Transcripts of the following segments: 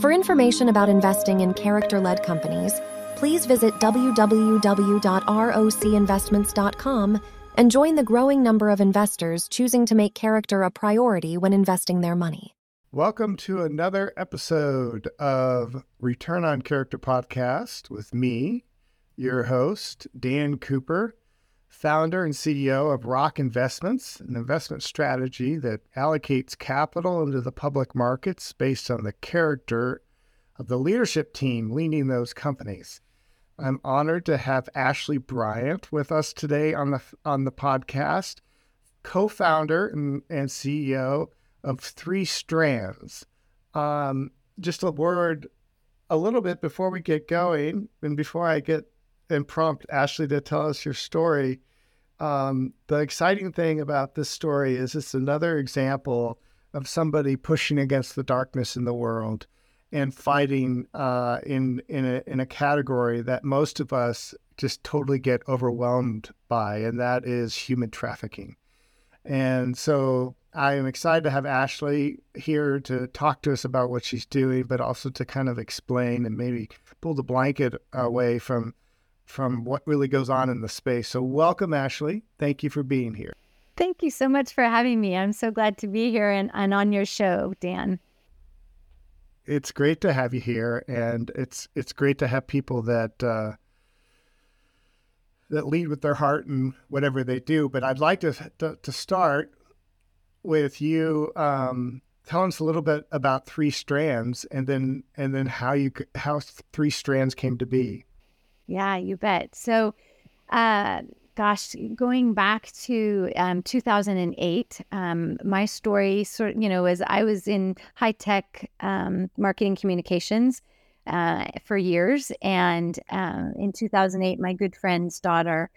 For information about investing in character led companies, please visit www.rocinvestments.com and join the growing number of investors choosing to make character a priority when investing their money. Welcome to another episode of Return on Character podcast with me, your host, Dan Cooper, founder and CEO of ROC Investments, an investment strategy that allocates capital into the public markets based on the character of the leadership team leading those companies. I'm honored to have Ashlie Bryant with us today on the on the podcast, co-founder and, and CEO of Three Strands. Um, just a word, a little bit before we get going, and before I get and prompt Ashlie to tell us your story. Um, the exciting thing about this story is it's another example of somebody pushing against the darkness in the world and fighting uh, in in a, in a category that most of us just totally get overwhelmed by, and that is human trafficking. And so I am excited to have Ashlie here to talk to us about what she's doing, but also to kind of explain and maybe pull the blanket away from from what really goes on in the space. So welcome, Ashlie. Thank you for being here. Thank you so much for having me. I'm so glad to be here and, and on your show, Dan it's great to have you here, and it's it's great to have people that uh, that lead with their heart and whatever they do. But I'd like to to, to start with you um, telling us a little bit about Three Strands, and then and then how you how Three Strands came to be. Yeah, you bet. So. Uh, gosh, going back to um, 2008, um, my story sort you know, was I was in high tech um, marketing communications uh, for years. And uh, in 2008, my good friend's daughter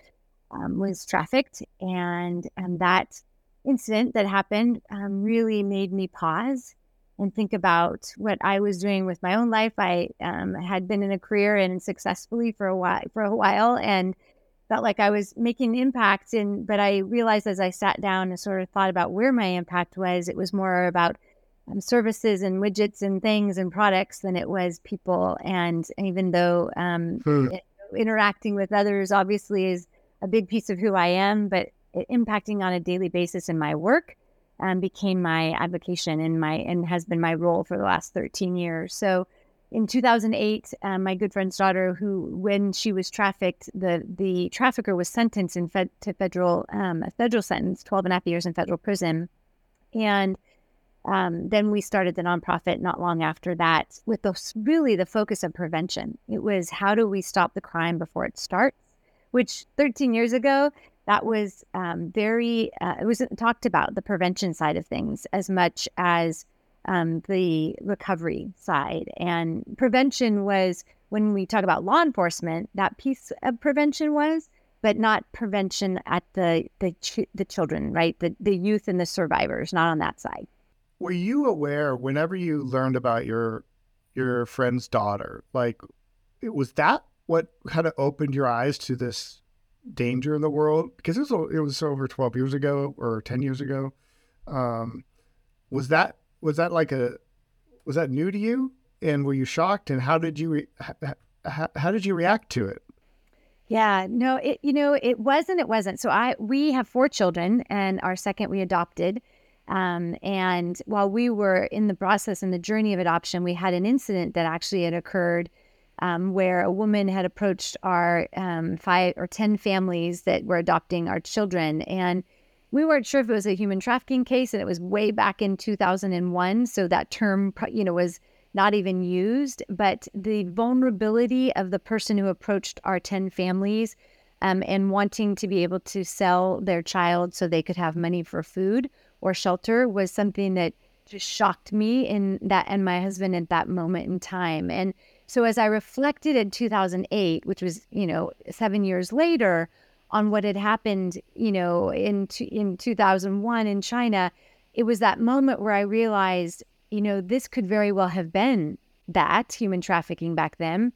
um, was trafficked. And, and that incident that happened um, really made me pause and think about what I was doing with my own life. I um, had been in a career and successfully for a while, for a while, and felt like I was making an impact. And but I realized as I sat down and sort of thought about where my impact was, it was more about um, services and widgets and things and products than it was people. And even though um, hmm. it, interacting with others obviously is a big piece of who I am, but impacting on a daily basis in my work um, became my avocation and my and has been my role for the last 13 years. So in 2008, um, my good friend's daughter, who when she was trafficked, the the trafficker was sentenced in fed, to federal um, a federal sentence, 12 and a half years in federal prison, and um, then we started the nonprofit not long after that with the really the focus of prevention. It was how do we stop the crime before it starts, which 13 years ago that was um, very uh, it wasn't talked about the prevention side of things as much as um, the recovery side. And prevention was when we talk about law enforcement, that piece of prevention was, but not prevention at the the ch- the children, right? The the youth and the survivors, not on that side. Were you aware whenever you learned about your your friend's daughter, like was that what kind of opened your eyes to this danger in the world? Because it was it was over twelve years ago or ten years ago. Um, was that was that like a was that new to you and were you shocked and how did you re, how, how did you react to it yeah no it you know it wasn't it wasn't so i we have four children and our second we adopted um, and while we were in the process and the journey of adoption we had an incident that actually had occurred um, where a woman had approached our um, five or ten families that were adopting our children. And we weren't sure if it was a human trafficking case and it was way back in 2001 so that term you know was not even used. But the vulnerability of the person who approached our 10 families um, and wanting to be able to sell their child so they could have money for food or shelter was something that just shocked me in that and my husband at that moment in time. And so as i reflected in 2008 which was you know seven years later on what had happened, you know, in in 2001 in China, it was that moment where I realized, you know, this could very well have been that human trafficking back then,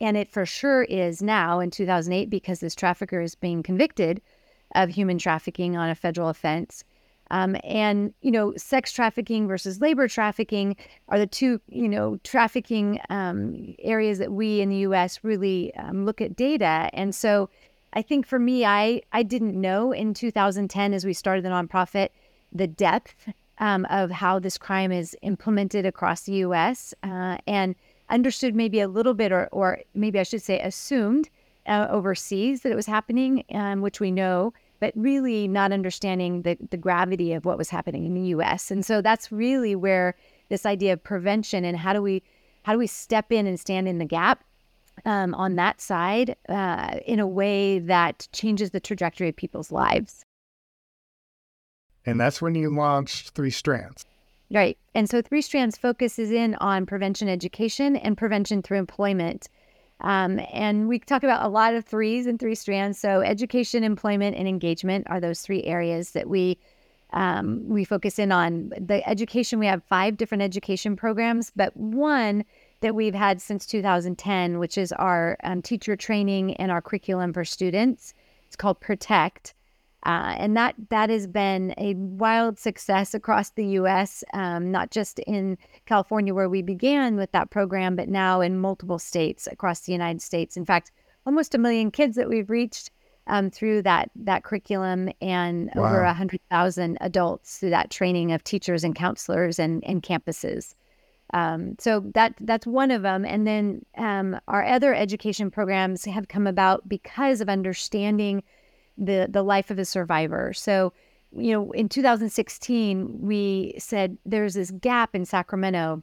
and it for sure is now in 2008 because this trafficker is being convicted of human trafficking on a federal offense. Um, and you know, sex trafficking versus labor trafficking are the two you know trafficking um, areas that we in the U.S. really um, look at data. And so, I think for me, I I didn't know in 2010 as we started the nonprofit the depth um, of how this crime is implemented across the U.S. Uh, and understood maybe a little bit, or or maybe I should say assumed uh, overseas that it was happening, um, which we know but really not understanding the, the gravity of what was happening in the US. And so that's really where this idea of prevention and how do we how do we step in and stand in the gap um, on that side uh, in a way that changes the trajectory of people's lives. And that's when you launched Three Strands. Right. And so Three Strands focuses in on prevention education and prevention through employment. Um, and we talk about a lot of threes and three strands. So education, employment, and engagement are those three areas that we um, we focus in on. The education we have five different education programs, but one that we've had since 2010, which is our um, teacher training and our curriculum for students. It's called Protect. Uh, and that that has been a wild success across the U.S., um, not just in California where we began with that program, but now in multiple states across the United States. In fact, almost a million kids that we've reached um, through that that curriculum, and wow. over a hundred thousand adults through that training of teachers and counselors and and campuses. Um, so that that's one of them, and then um, our other education programs have come about because of understanding the the life of a survivor. So, you know, in 2016, we said there's this gap in Sacramento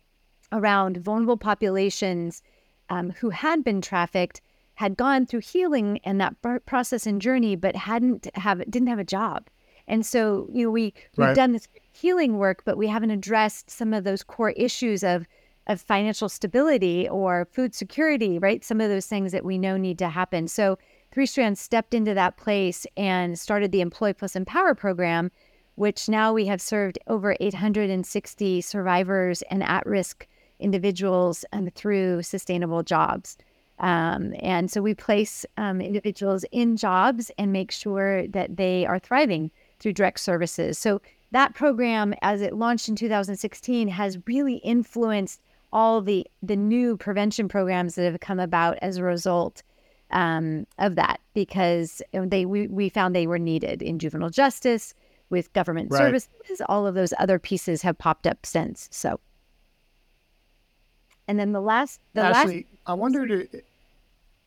around vulnerable populations um, who had been trafficked, had gone through healing and that process and journey, but hadn't have didn't have a job. And so, you know, we we've right. done this healing work, but we haven't addressed some of those core issues of of financial stability or food security, right? Some of those things that we know need to happen. So Three Strands stepped into that place and started the Employ Plus Empower program, which now we have served over 860 survivors and at risk individuals um, through sustainable jobs. Um, and so we place um, individuals in jobs and make sure that they are thriving through direct services. So that program, as it launched in 2016, has really influenced all the the new prevention programs that have come about as a result um, of that because they we, we found they were needed in juvenile justice with government right. services. All of those other pieces have popped up since. So, and then the last, the Ashlie, last. I wondered.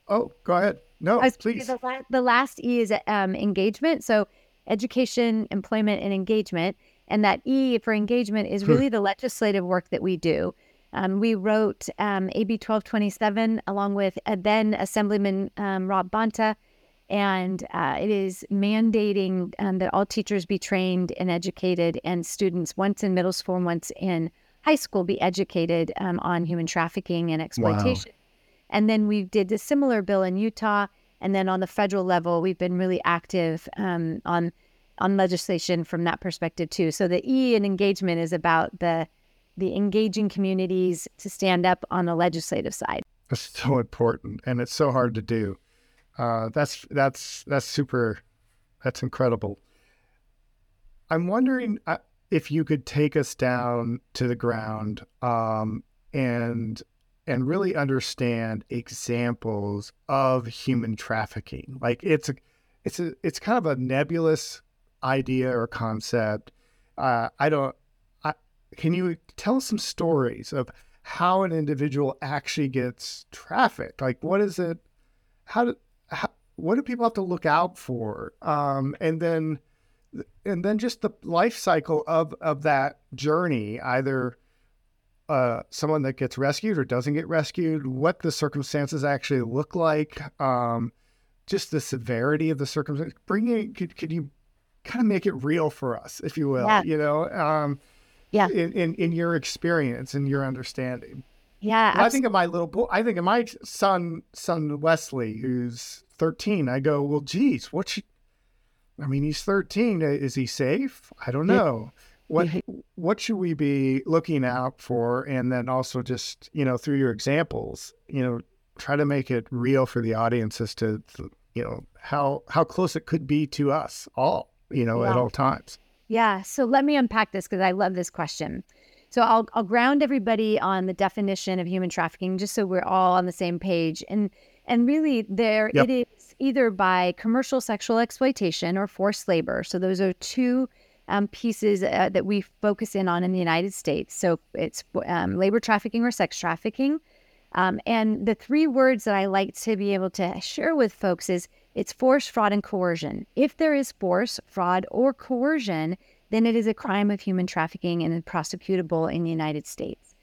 Oh, go ahead. No, please. The, last, the last E is um, engagement. So, education, employment, and engagement. And that E for engagement is really the legislative work that we do. Um, we wrote um, AB 1227 along with uh, then Assemblyman um, Rob Bonta, and uh, it is mandating um, that all teachers be trained and educated, and students, once in middle school and once in high school, be educated um, on human trafficking and exploitation. Wow. And then we did a similar bill in Utah, and then on the federal level, we've been really active um, on on legislation from that perspective too. So the E in engagement is about the the engaging communities to stand up on the legislative side. It's so important, and it's so hard to do. Uh, that's that's that's super. That's incredible. I'm wondering uh, if you could take us down to the ground um, and and really understand examples of human trafficking. Like it's a it's a it's kind of a nebulous idea or concept. Uh, I don't can you tell us some stories of how an individual actually gets trafficked? Like, what is it? How do how, what do people have to look out for? Um, and then and then just the life cycle of of that journey, either uh, someone that gets rescued or doesn't get rescued, what the circumstances actually look like, um, just the severity of the circumstance. Bringing could could you kind of make it real for us, if you will? Yeah. You know. Um, yeah. in, in, in your experience and your understanding. Yeah i think of my little boy i think of my son son wesley who's 13 i go well geez what should i mean he's 13 uh, is he safe? I don't know. Yeah. what what should we be looking out for? And then also just you know through your examples you know try to make it real for the audience as to you know how how close it could be to us all you know yeah. at all times Yeah. So let me unpack this because I love this question. So I'll I'll ground everybody on the definition of human trafficking just so we're all on the same page. And and really there yep. it is either by commercial sexual exploitation or forced labor. So those are two um, pieces uh, that we focus in on in the United States. So it's um, labor trafficking or sex trafficking. Um, and the three words that I like to be able to share with folks is it's force, fraud, and coercion. If there is force, fraud, or coercion, then it is a crime of human trafficking and prosecutable in the United States.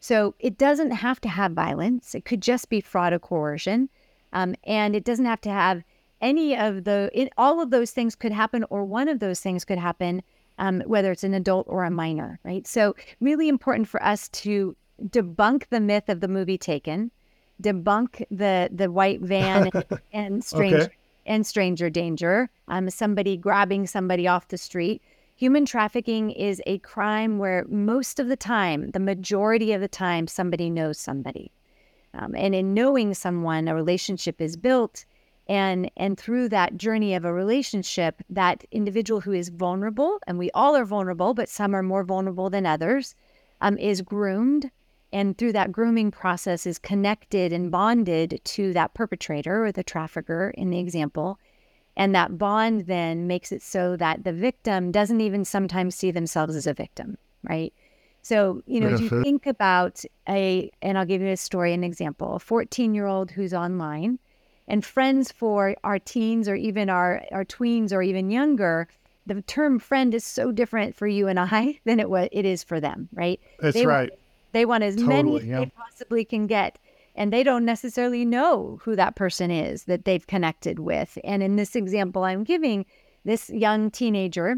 So it doesn't have to have violence. It could just be fraud or coercion. Um, and it doesn't have to have any of the, it, all of those things could happen, or one of those things could happen, um, whether it's an adult or a minor, right? So, really important for us to debunk the myth of the movie Taken, debunk the the white van and stranger okay. and stranger danger, um, somebody grabbing somebody off the street. Human trafficking is a crime where most of the time, the majority of the time, somebody knows somebody. Um, and in knowing someone, a relationship is built. And, and through that journey of a relationship, that individual who is vulnerable, and we all are vulnerable, but some are more vulnerable than others, um, is groomed. And through that grooming process, is connected and bonded to that perpetrator or the trafficker in the example. And that bond then makes it so that the victim doesn't even sometimes see themselves as a victim, right? So, you know, as you think about a, and I'll give you a story, an example, a 14 year old who's online and friends for our teens or even our, our tweens or even younger, the term friend is so different for you and I than it was, it is for them, right? That's they right. They want as totally, many as yeah. they possibly can get. And they don't necessarily know who that person is that they've connected with. And in this example I'm giving, this young teenager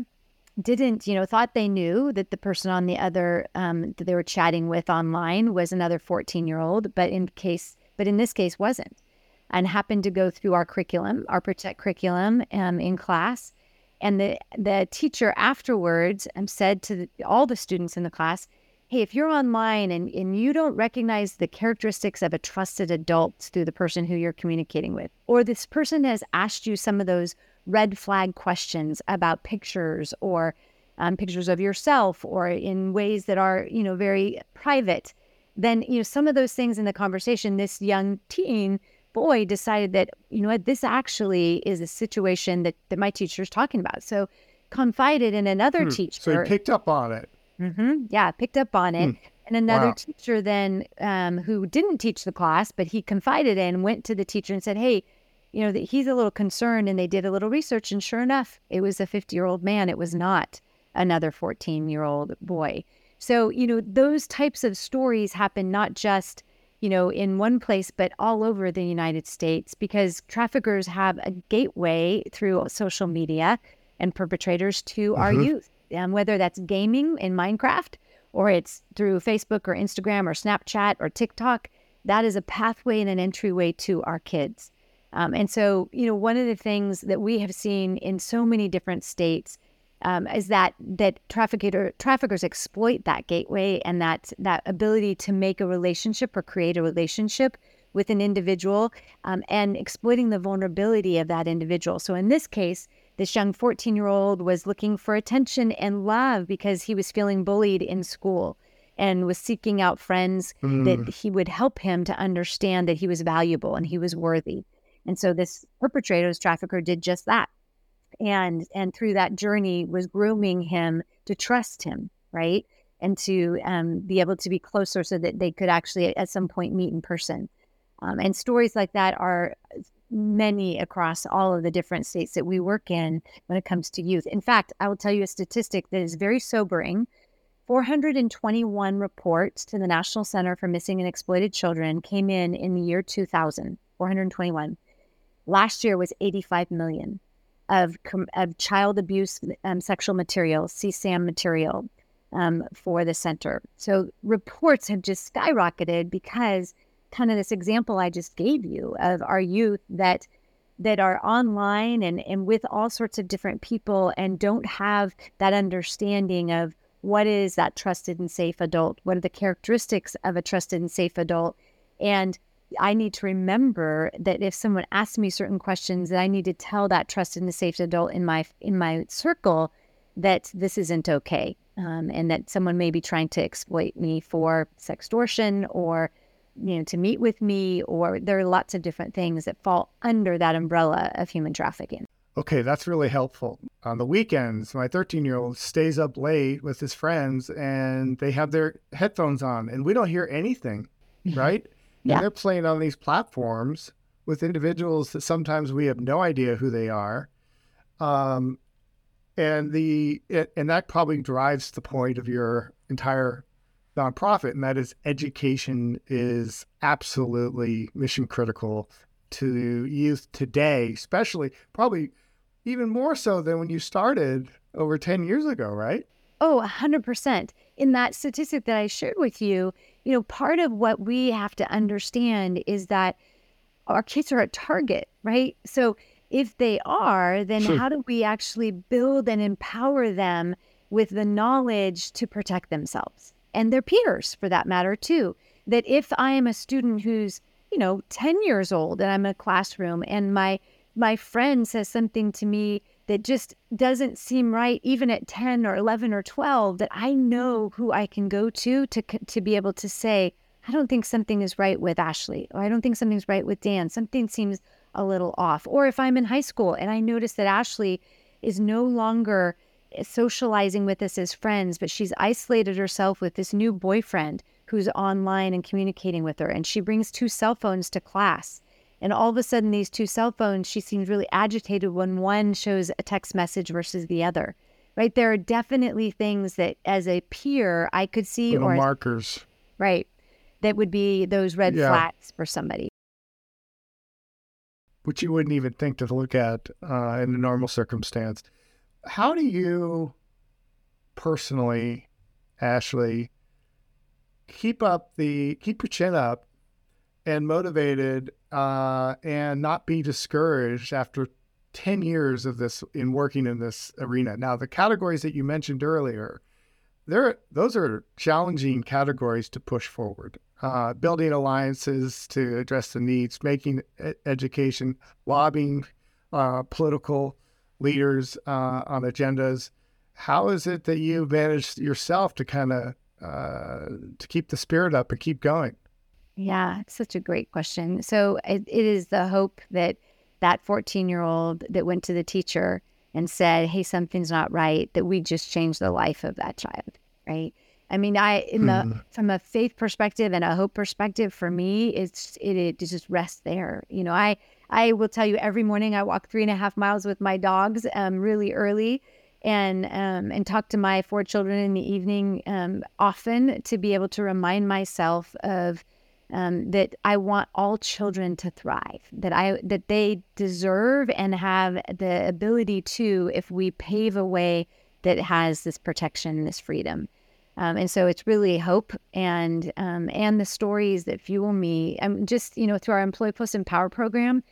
didn't, you know, thought they knew that the person on the other um, that they were chatting with online was another 14 year old, but in case, but in this case wasn't, and happened to go through our curriculum, our Protect curriculum, um, in class, and the the teacher afterwards um, said to the, all the students in the class, "Hey, if you're online and and you don't recognize the characteristics of a trusted adult through the person who you're communicating with, or this person has asked you some of those." red flag questions about pictures or um, pictures of yourself or in ways that are, you know, very private, then, you know, some of those things in the conversation, this young teen boy decided that, you know what, this actually is a situation that, that my teacher is talking about. So confided in another hmm. teacher. So he picked up on it. Mm-hmm, yeah, picked up on it. Hmm. And another wow. teacher then um, who didn't teach the class, but he confided in, went to the teacher and said, Hey, you know, that he's a little concerned and they did a little research and sure enough, it was a 50 year old man. It was not another 14 year old boy. So, you know, those types of stories happen not just, you know, in one place, but all over the United States because traffickers have a gateway through social media and perpetrators to mm-hmm. our youth. And whether that's gaming in Minecraft or it's through Facebook or Instagram or Snapchat or TikTok, that is a pathway and an entryway to our kids. Um, and so, you know, one of the things that we have seen in so many different states um, is that that trafficker, traffickers exploit that gateway and that that ability to make a relationship or create a relationship with an individual um, and exploiting the vulnerability of that individual. So in this case, this young 14 year old was looking for attention and love because he was feeling bullied in school and was seeking out friends mm. that he would help him to understand that he was valuable and he was worthy. And so this perpetrator, this trafficker, did just that. And and through that journey was grooming him to trust him, right? And to um, be able to be closer so that they could actually at some point meet in person. Um, and stories like that are many across all of the different states that we work in when it comes to youth. In fact, I will tell you a statistic that is very sobering. 421 reports to the National Center for Missing and Exploited Children came in in the year 2000. 421. Last year was 85 million of, of child abuse um, sexual material, CSAM material um, for the center. So reports have just skyrocketed because kind of this example I just gave you of our youth that that are online and, and with all sorts of different people and don't have that understanding of what is that trusted and safe adult? What are the characteristics of a trusted and safe adult? And I need to remember that if someone asks me certain questions, that I need to tell that trusted and safe adult in my in my circle that this isn't okay um, and that someone may be trying to exploit me for sextortion or you know to meet with me or there are lots of different things that fall under that umbrella of human trafficking. Okay that's really helpful. On the weekends my 13 year old stays up late with his friends and they have their headphones on and we don't hear anything right? Yeah. and they're playing on these platforms with individuals that sometimes we have no idea who they are. Um, and the it, and that probably drives the point of your entire nonprofit, and that is education is absolutely mission critical to youth today, especially probably even more so than when you started over 10 years ago, right? Oh, 100%. In that statistic that I shared with you, you know, part of what we have to understand is that our kids are a target, right? So if they are, then sure. how do we actually build and empower them with the knowledge to protect themselves and their peers for that matter too? That if I am a student who's, you know, 10 years old and I'm in a classroom and my my friend says something to me that just doesn't seem right even at 10 or 11 or 12 that I know who I can go to to to be able to say I don't think something is right with Ashlie or I don't think something's right with Dan. Something seems a little off. Or if I'm in high school and I notice that Ashlie is no longer socializing with us as friends, but she's isolated herself with this new boyfriend who's online and communicating with her. And she brings two cell phones to class. And all of a sudden, these two cell phones, she seems really agitated when one shows a text message versus the other. Right. There are definitely things that as a peer I could see Little or markers. Right. That would be those red yeah. flags for somebody which you wouldn't even think to look at uh, in a normal circumstance. How do you personally, Ashlie, keep up the keep your chin up and motivated uh, and not be discouraged after 10 years of this in working in this arena. Now, the categories that you mentioned earlier, there those are challenging categories to push forward uh, building alliances to address the needs, making education, lobbying uh, political leaders uh, on agendas. How is it that you managed yourself to kind of uh, to keep the spirit up and keep going? Yeah, it's such a great question. So it, it is the hope that that 14 year old that went to the teacher and said, "Hey, something's not right," that we just changed the life of that child, right? I mean, I in the mm. from a faith perspective and a hope perspective, for me, it's it, it just rests there. You know, I I will tell you every morning I walk three and a half miles with my dogs, um, really early, and um, and talk to my four children in the evening, um, often to be able to remind myself of um, that I want all children to thrive, that I that they deserve and have the ability to, if we pave a way that has this protection, this freedom. Um, and so it's really hope and um, and the stories that fuel me. I'm just you know through our Employ Plus Empower program,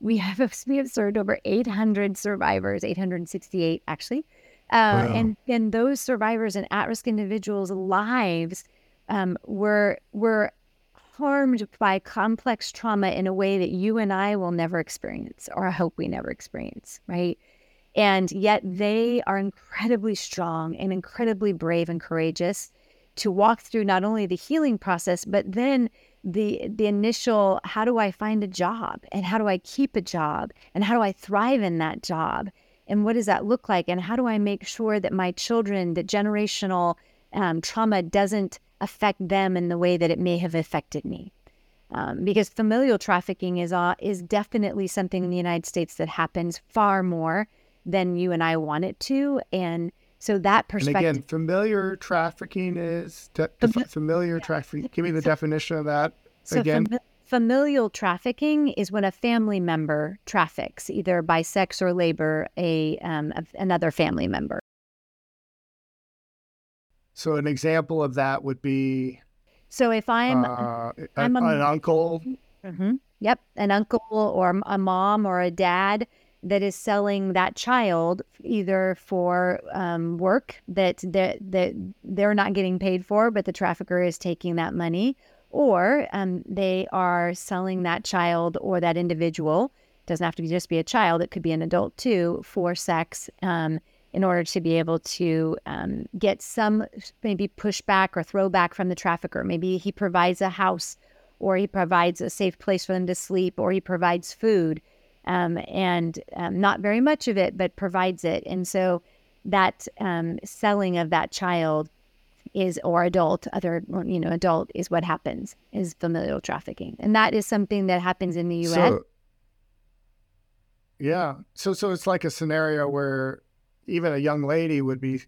we have we have served over 800 survivors, 868 actually, uh, wow. and and those survivors and at-risk individuals' lives um, were were harmed by complex trauma in a way that you and I will never experience, or I hope we never experience, right? And yet they are incredibly strong and incredibly brave and courageous to walk through not only the healing process, but then the the initial how do I find a job? And how do I keep a job? And how do I thrive in that job? And what does that look like? And how do I make sure that my children, that generational um, trauma doesn't affect them in the way that it may have affected me. Um, because familial trafficking is uh, is definitely something in the United States that happens far more than you and I want it to. And so that perspective. And again, familiar trafficking is de- familiar trafficking. Give me the so, definition of that so again. Fam- familial trafficking is when a family member traffics, either by sex or labor, a, um, a another family member. So an example of that would be. So if I'm, uh, I'm a, an uncle. Mm-hmm, yep, an uncle or a mom or a dad that is selling that child either for um, work that that that they're not getting paid for, but the trafficker is taking that money, or um, they are selling that child or that individual. Doesn't have to be just be a child; it could be an adult too for sex. Um, in order to be able to um, get some maybe pushback or throwback from the trafficker. Maybe he provides a house or he provides a safe place for them to sleep or he provides food um, and um, not very much of it, but provides it. And so that um, selling of that child is or adult other you know adult is what happens is familial trafficking and that is something that happens in the us So, yeah. So so it's like a scenario where even a young lady would be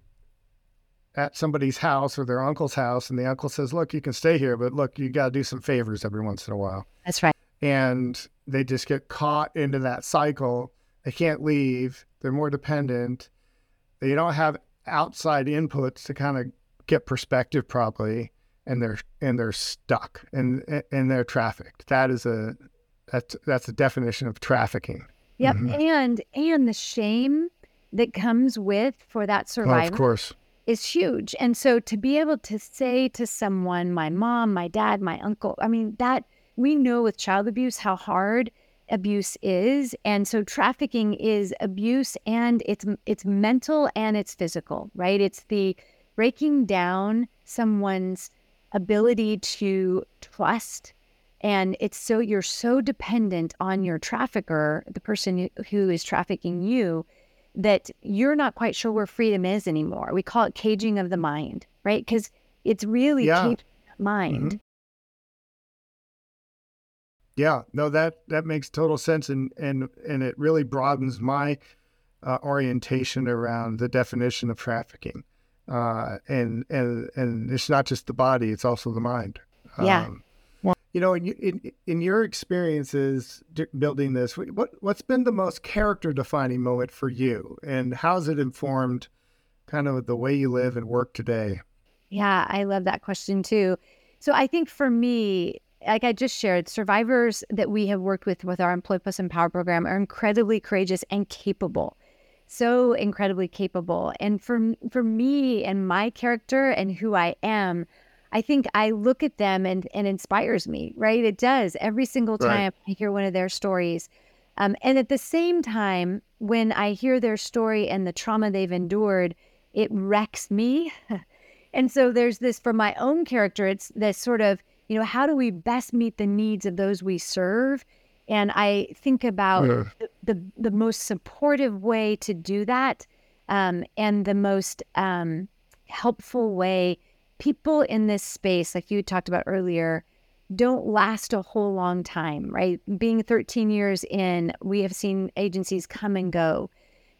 at somebody's house or their uncle's house and the uncle says, "Look, you can stay here, but look, you got to do some favors every once in a while." that's right And they just get caught into that cycle. They can't leave. They're more dependent. They don't have outside inputs to kind of get perspective properly and they're and they're stuck and and they're trafficked. That is a that's that's a definition of trafficking. yep Mhm. and and the shame that comes with for that Oh, survivor of course. is huge. And so to be able to say to someone, my mom, my dad, my uncle, I mean, that we know with child abuse how hard abuse is. And so trafficking is abuse and it's it's mental and it's physical, right? It's the breaking down someone's ability to trust and it's so you're so dependent on your trafficker, the person who is trafficking you, that you're not quite sure where freedom is anymore. We call it caging of the mind, right? Because it's really Yeah. caging mind. Mm-hmm. Yeah, no, that that makes total sense, and and and it really broadens my uh, orientation around the definition of trafficking, uh, and and and it's not just the body; it's also the mind. Yeah. Um, you know, in, in in your experiences building this, what what's been the most character defining moment for you, and how's it informed kind of the way you live and work today? Yeah, I love that question too. So I think for me, like I just shared, survivors that we have worked with with our Employ Plus Empower program are incredibly courageous and capable. So incredibly capable. And for for me and my character and who I am, I think I look at them and and inspires me, right? It does every single Right. time I hear one of their stories. Um, and at the same time, when I hear their story and the trauma they've endured, it wrecks me. And so there's this for my own character, it's this sort of, you know, how do we best meet the needs of those we serve? And I think about Yeah. the, the, the most supportive way to do that um, and the most um, helpful way. People in this space, like you talked about earlier, don't last a whole long time, right? Being 13 years in, we have seen agencies come and go.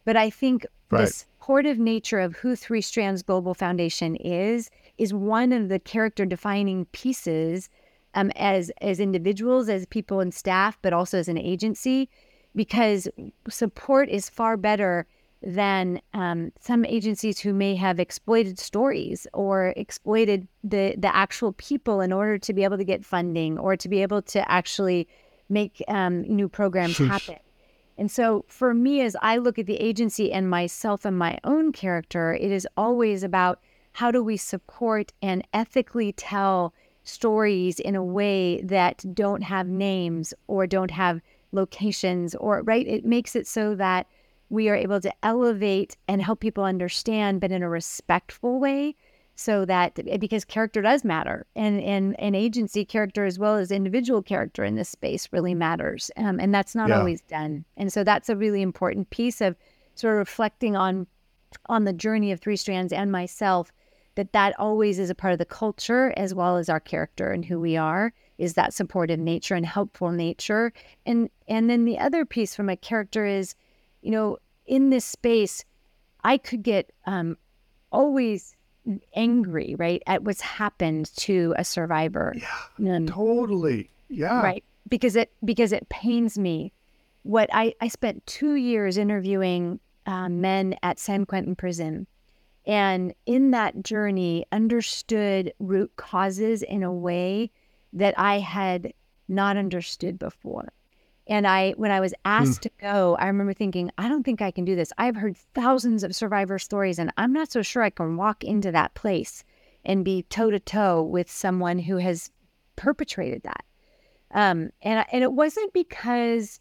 But I think Right. the supportive nature of who Three Strands Global Foundation is is one of the character defining pieces um, as as individuals, as people and staff, but also as an agency, because support is far better than um, some agencies who may have exploited stories or exploited the the actual people in order to be able to get funding or to be able to actually make um, new programs happen. And so for me, as I look at the agency and myself and my own character, it is always about how do we support and ethically tell stories in a way that don't have names or don't have locations or right? It makes it so that we are able to elevate and help people understand but in a respectful way so that because character does matter. And and and agency character as well as individual character in this space really matters. Um, and that's not Yeah. always done. And so that's a really important piece of sort of reflecting on on the journey of three strands and myself that that always is a part of the culture as well as our character and who we are is that supportive nature and helpful nature and and then the other piece from a character is you know in this space i could get um always angry right at what's happened to a survivor Yeah, Um, totally. Yeah. right because it because it pains me what i i spent two years interviewing uh, men at san quentin prison and in that journey understood root causes in a way that i had not understood before. And i when i was asked to go i remember thinking i don't think i can do this. I've heard thousands of survivor stories and i'm not so sure i can walk into that place and be toe to toe with someone who has perpetrated that. Um, and and it wasn't because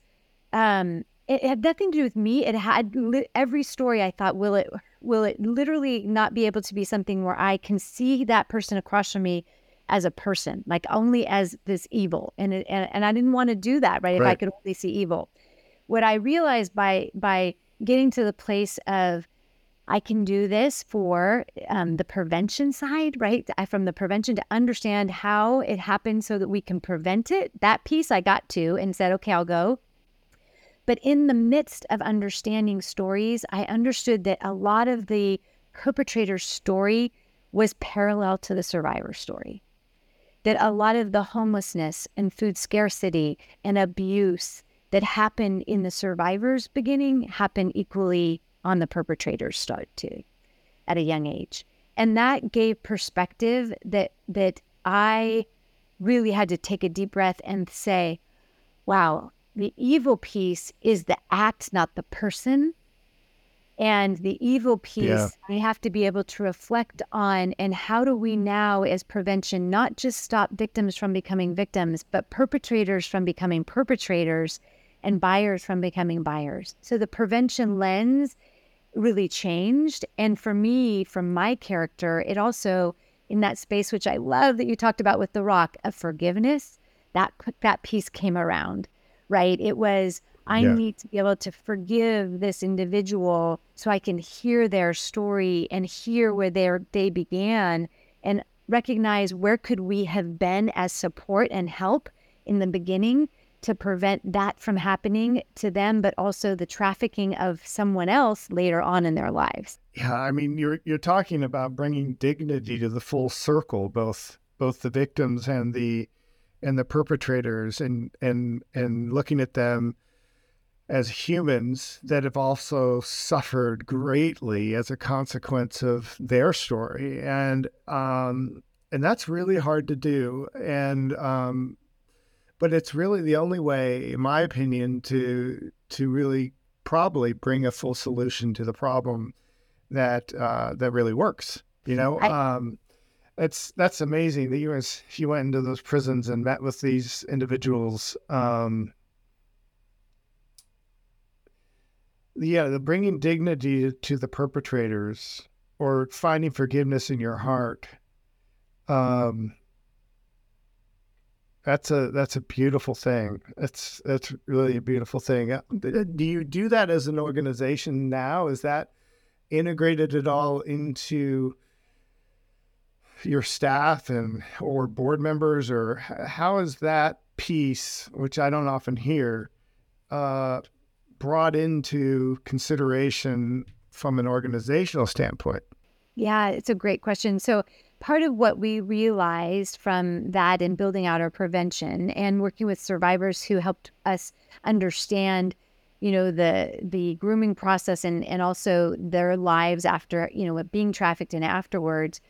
um, it had nothing to do with me. It had li- every story I thought, will it will it literally not be able to be something where I can see that person across from me as a person, like only as this evil. And it, and, and I didn't want to do that, right? If I could only see evil. What I realized by by getting to the place of I can do this for um, the prevention side, right? I, from the prevention to understand how it happened so that we can prevent it. That piece I got to and said, okay, I'll go. But in the midst of understanding stories, I understood that a lot of the perpetrator's story was parallel to the survivor story. That a lot of the homelessness and food scarcity and abuse that happened in the survivor's beginning happened equally on the perpetrator's start too at a young age. And that gave perspective that that I really had to take a deep breath and say, wow, the evil piece is the act, not the person. And the evil piece, yeah. I have to be able to reflect on and how do we now, as prevention, not just stop victims from becoming victims, but perpetrators from becoming perpetrators and buyers from becoming buyers. So the prevention lens really changed. And for me, from my character, it also in that space, which I love that you talked about with The Rock, of forgiveness, that that piece came around, right? It was I yeah. need to be able to forgive this individual so I can hear their story and hear where they they began and recognize where could we have been as support and help in the beginning to prevent that from happening to them, but also the trafficking of someone else later on in their lives. Yeah, I mean, you're you're talking about bringing dignity to the full circle, both both the victims and the and the perpetrators, and and and looking at them as humans that have also suffered greatly as a consequence of their story, and um, and that's really hard to do, and um, but it's really the only way, in my opinion, to to really probably bring a full solution to the problem that uh, that really works. You know, I, um, it's that's amazing that you was you went into those prisons and met with these individuals. Um, yeah, the bringing dignity to the perpetrators or finding forgiveness in your heart. Um, that's a that's a beautiful thing. It's that's really a beautiful thing. Uh, do you do that as an organization now? Is that integrated at all into your staff and or board members, or how is that piece, which I don't often hear, uh, brought into consideration from an organizational standpoint? Yeah, it's a great question. So part of what we realized from that and building out our prevention and working with survivors who helped us understand you know the the grooming process and and also their lives after you know being trafficked and afterwards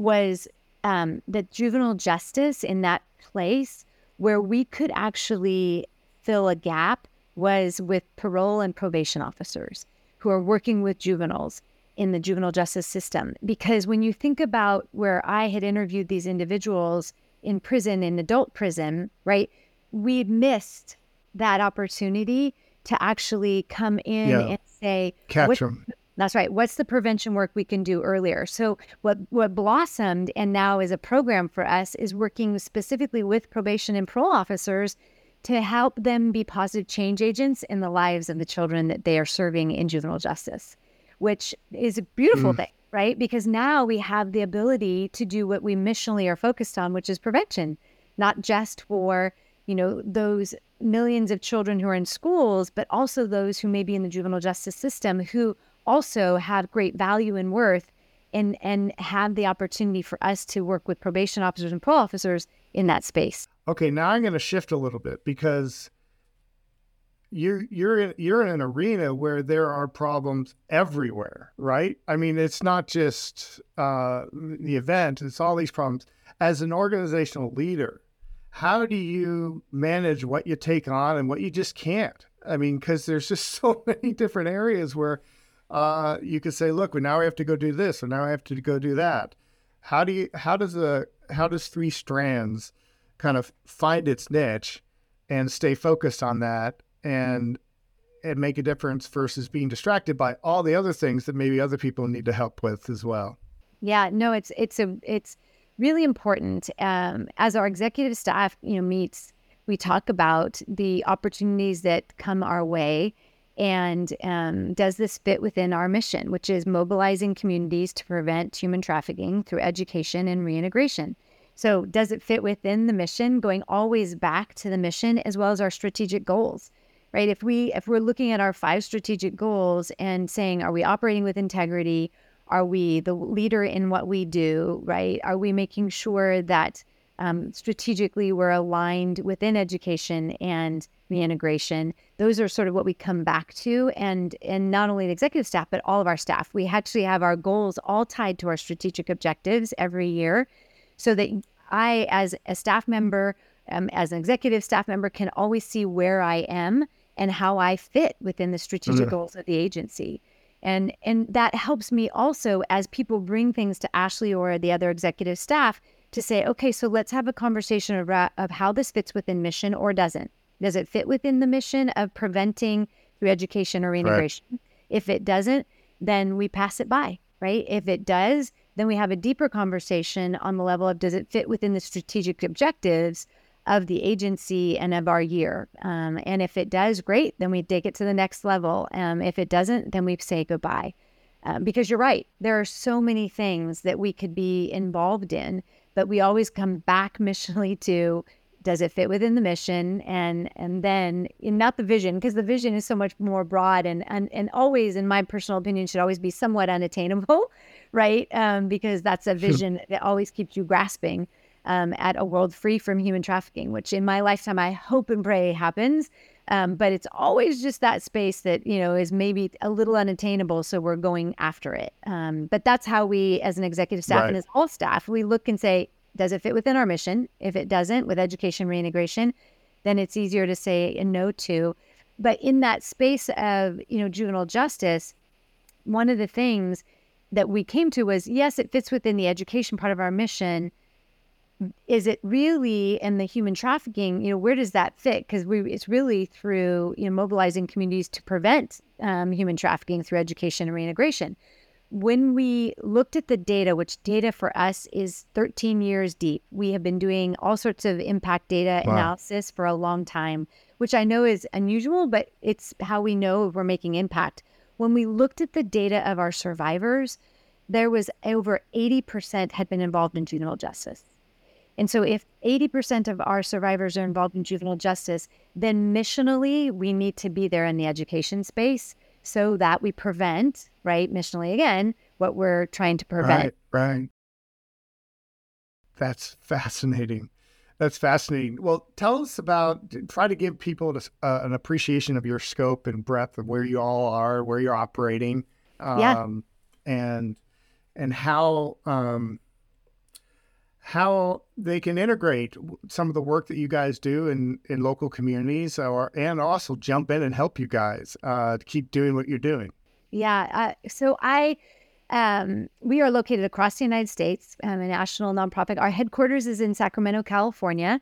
was um, that juvenile justice in that place where we could actually fill a gap was with parole and probation officers who are working with juveniles in the juvenile justice system. Because when you think about where I had interviewed these individuals in prison, in adult prison, right, we missed that opportunity to actually come in yeah. and say, catch them. That's right. What's the prevention work we can do earlier? So what what blossomed and now is a program for us is working specifically with probation and parole officers to help them be positive change agents in the lives of the children that they are serving in juvenile justice which is a beautiful mm. thing, right? Because now we have the ability to do what we missionally are focused on, which is prevention, not just for, you know, those millions of children who are in schools, but also those who may be in the juvenile justice system who also have great value and worth and and have the opportunity for us to work with probation officers and parole officers in that space. Okay, now I'm going to shift a little bit because you're you're in, you're in an arena where there are problems everywhere, right? I mean, it's not just uh, the event; it's all these problems. As an organizational leader, how do you manage what you take on and what you just can't? I mean, because there's just so many different areas where uh, you could say, "Look, well, now I have to go do this, or now I have to go do that." How do you? How does a how does three strands kind of find its niche and stay focused on that and and make a difference versus being distracted by all the other things that maybe other people need to help with as well. Yeah, no, it's it's a it's really important. Um, as our executive staff, you know, meets, we talk about the opportunities that come our way, and um, does this fit within our mission, which is mobilizing communities to prevent human trafficking through education and reintegration. So, does it fit within the mission, going always back to the mission as well as our strategic goals? Right? If we if we're looking at our five strategic goals and saying, are we operating with integrity? Are we the leader in what we do? Right? Are we making sure that um, strategically we're aligned within education and the integration. Those are sort of what we come back to, and and not only the executive staff but all of our staff. We actually have our goals all tied to our strategic objectives every year, so that I, as a staff member, um, as an executive staff member, can always see where I am and how I fit within the strategic mm-hmm. goals of the agency. And and that helps me also as people bring things to Ashlie or the other executive staff to say, okay, so let's have a conversation of, of how this fits within mission or doesn't. Does it fit within the mission of preventing through education or reintegration? Right. If it doesn't, then we pass it by, right? If it does, then we have a deeper conversation on the level of does it fit within the strategic objectives of the agency and of our year? Um, and if it does, great, then we take it to the next level. Um, if it doesn't, then we say goodbye. Um, because you're right, there are so many things that we could be involved in, but we always come back missionally to does it fit within the mission? And and then not the vision because the vision is so much more broad and and and always in my personal opinion should always be somewhat unattainable right? Um, because that's a vision that always keeps you grasping um, at a world free from human trafficking which in my lifetime i hope and pray happens um, but it's always just that space that you know is maybe a little unattainable so we're going after it um, but that's how we as an executive staff right. and as all staff we look and say does it fit within our mission? If it doesn't, with education reintegration, then it's easier to say a no to. But in that space of, you know, juvenile justice, one of the things that we came to was yes, it fits within the education part of our mission. Is it really in the human trafficking? You know, where does that fit? Because we it's really through you know mobilizing communities to prevent um, human trafficking through education and reintegration when we looked at the data, which data for us is 13 years deep, we have been doing all sorts of impact data wow. analysis for a long time, which I know is unusual, but it's how we know we're making impact. When we looked at the data of our survivors, there was over 80% had been involved in juvenile justice. And so, if 80% of our survivors are involved in juvenile justice, then missionally, we need to be there in the education space so that we prevent, right, missionally again, what we're trying to prevent. Right, right. That's fascinating. That's fascinating. Well, tell us about, try to give people uh, an appreciation of your scope and breadth of where you all are, where you're operating, um, yeah. and and how um, how they can integrate some of the work that you guys do in, in local communities or and also jump in and help you guys uh, to keep doing what you're doing yeah uh, so i um, we are located across the united states I'm a national nonprofit our headquarters is in sacramento california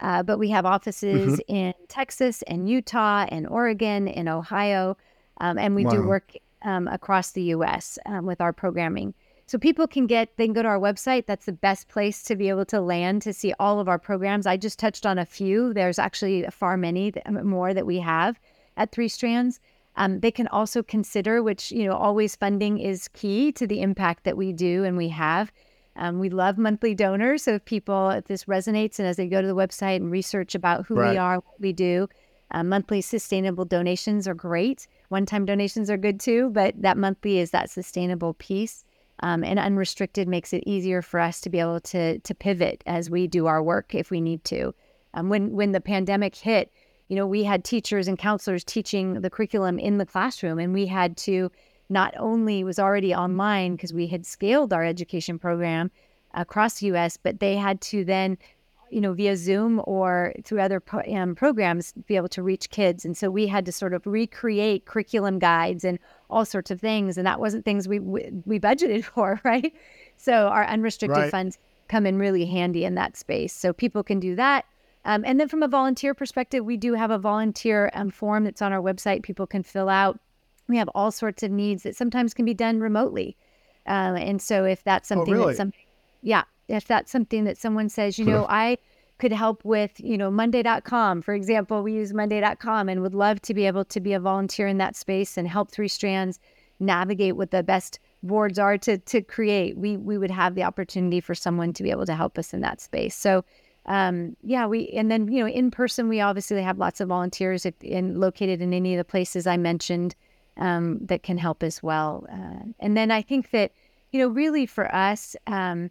uh, but we have offices mm-hmm. in texas and utah and oregon and ohio um, and we wow. do work um, across the us um, with our programming so people can get, they can go to our website. That's the best place to be able to land to see all of our programs. I just touched on a few. There's actually far many more that we have at Three Strands. Um, they can also consider, which, you know, always funding is key to the impact that we do and we have. Um, we love monthly donors. So if people, if this resonates and as they go to the website and research about who right. we are, what we do, uh, monthly sustainable donations are great. One time donations are good too, but that monthly is that sustainable piece. Um, and unrestricted makes it easier for us to be able to to pivot as we do our work if we need to. Um, when when the pandemic hit, you know, we had teachers and counselors teaching the curriculum in the classroom, and we had to not only was already online because we had scaled our education program across the U.S., but they had to then you know, via Zoom or through other pro- um, programs, be able to reach kids. And so we had to sort of recreate curriculum guides and all sorts of things, and that wasn't things we we, we budgeted for, right? So our unrestricted right. funds come in really handy in that space. So people can do that. Um, and then from a volunteer perspective, we do have a volunteer um, form that's on our website. People can fill out. We have all sorts of needs that sometimes can be done remotely. Um, and so if that's Oh, something really? that some, yeah, if that's something that someone says, you know, I could help with, you know, Monday.com, for example, we use Monday.com and would love to be able to be a volunteer in that space and help Three Strands navigate what the best boards are to to create. We we would have the opportunity for someone to be able to help us in that space. So um, yeah, we and then you know in person we obviously have lots of volunteers if, in located in any of the places I mentioned um, that can help as well. Uh, and then I think that you know really for us um,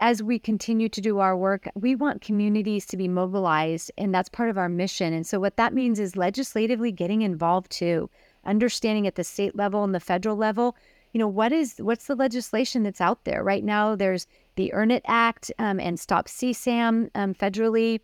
as we continue to do our work, we want communities to be mobilized, and that's part of our mission. And so what that means is legislatively getting involved too, understanding at the state level and the federal level you know what is what's the legislation that's out there right now there's the earn it act um, and stop csam um, federally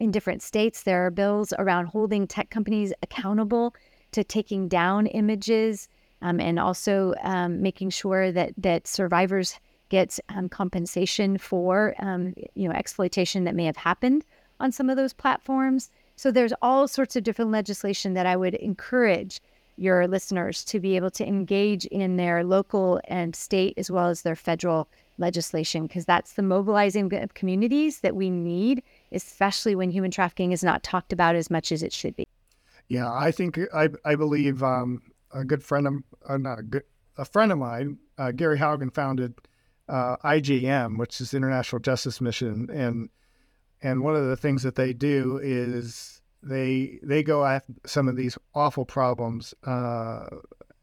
in different states there are bills around holding tech companies accountable to taking down images um, and also um, making sure that that survivors get um, compensation for um, you know exploitation that may have happened on some of those platforms. So there's all sorts of different legislation that i would encourage your listeners to be able to engage in their local and state as well as their federal legislation because that's the mobilizing of communities that we need especially when human trafficking is not talked about as much as it should be. Yeah, I think I I believe um, a good friend of uh, not a good a friend of mine, uh, Gary Haugen, founded uh, IJM, which is International Justice Mission, and and one of the things that they do is they they go after some of these awful problems uh,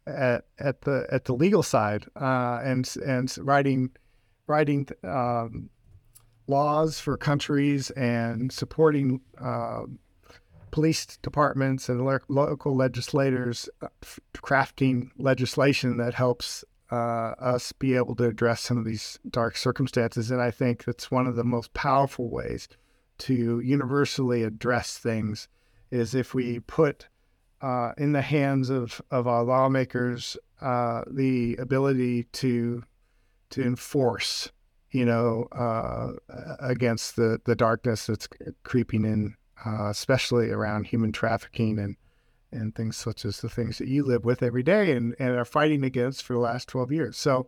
at at the at the legal side uh, and and writing writing um, laws for countries and supporting. Uh, police departments and lo- local legislators uh, crafting legislation that helps uh, us be able to address some of these dark circumstances. And I think that's one of the most powerful ways to universally address things is if we put uh, in the hands of, of our lawmakers uh, the ability to to enforce, you know, uh, against the, the darkness that's creeping in uh, especially around human trafficking and and things such as the things that you live with every day and, and are fighting against for the last 12 years. So,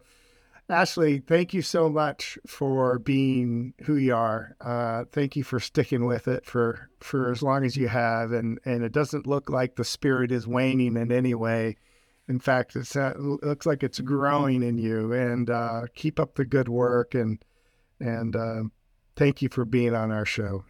Ashlie, thank you so much for being who you are. Uh, thank you for sticking with it for, for as long as you have. And, and it doesn't look like the spirit is waning in any way. In fact, it's, uh, it looks like it's growing in you. And uh, keep up the good work. And, and uh, thank you for being on our show.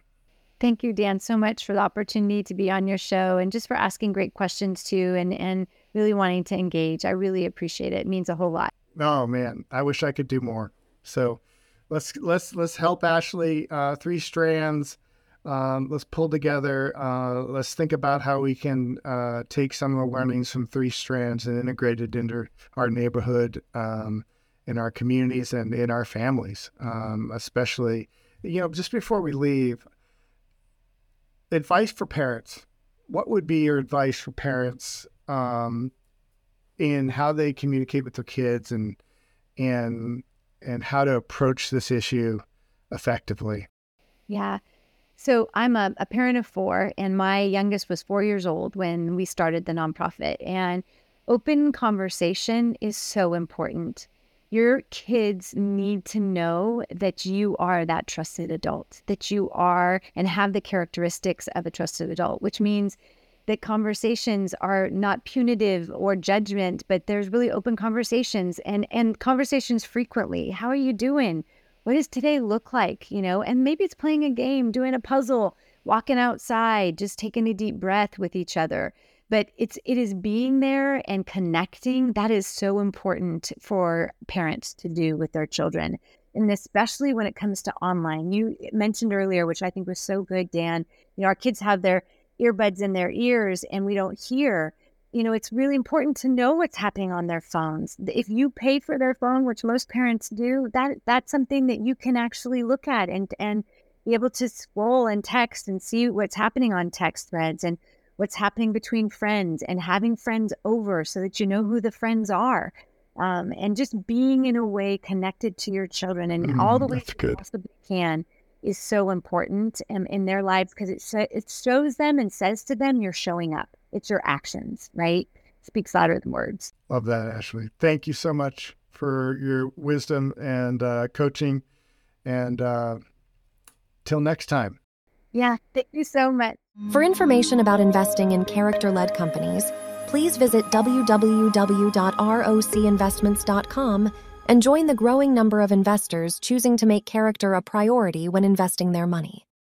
Thank you, Dan, so much for the opportunity to be on your show and just for asking great questions too and, and really wanting to engage. I really appreciate it. It means a whole lot. Oh man, I wish I could do more. So let's let's let's help Ashlie. Uh, three strands. Um, let's pull together. Uh, let's think about how we can uh, take some of the learnings from three strands and integrate it into our neighborhood, um, in our communities, and in our families. Um, especially, you know, just before we leave, advice for parents. What would be your advice for parents um, in how they communicate with their kids and and and how to approach this issue effectively? Yeah. So I'm a, a parent of four, and my youngest was four years old when we started the nonprofit. And open conversation is so important. Your kids need to know that you are that trusted adult, that you are and have the characteristics of a trusted adult, which means that conversations are not punitive or judgment, but there's really open conversations and and conversations frequently. How are you doing? What does today look like? You know, and maybe it's playing a game, doing a puzzle, walking outside, just taking a deep breath with each other. But it's it is being there and connecting that is so important for parents to do with their children. And especially when it comes to online. You mentioned earlier, which I think was so good, Dan. You know, our kids have their earbuds in their ears and we don't hear you know it's really important to know what's happening on their phones if you pay for their phone which most parents do that that's something that you can actually look at and and be able to scroll and text and see what's happening on text threads and what's happening between friends and having friends over so that you know who the friends are um, and just being in a way connected to your children and all the Mm, ways you possibly can is so important in, in their lives because it, it shows them and says to them, you're showing up. It's your actions, right? speaks louder than words. Love that, Ashlie. Thank you so much for your wisdom and uh, coaching. And uh, till next time. Yeah, thank you so much. For information about investing in character led companies, please visit www.rocinvestments.com and join the growing number of investors choosing to make character a priority when investing their money.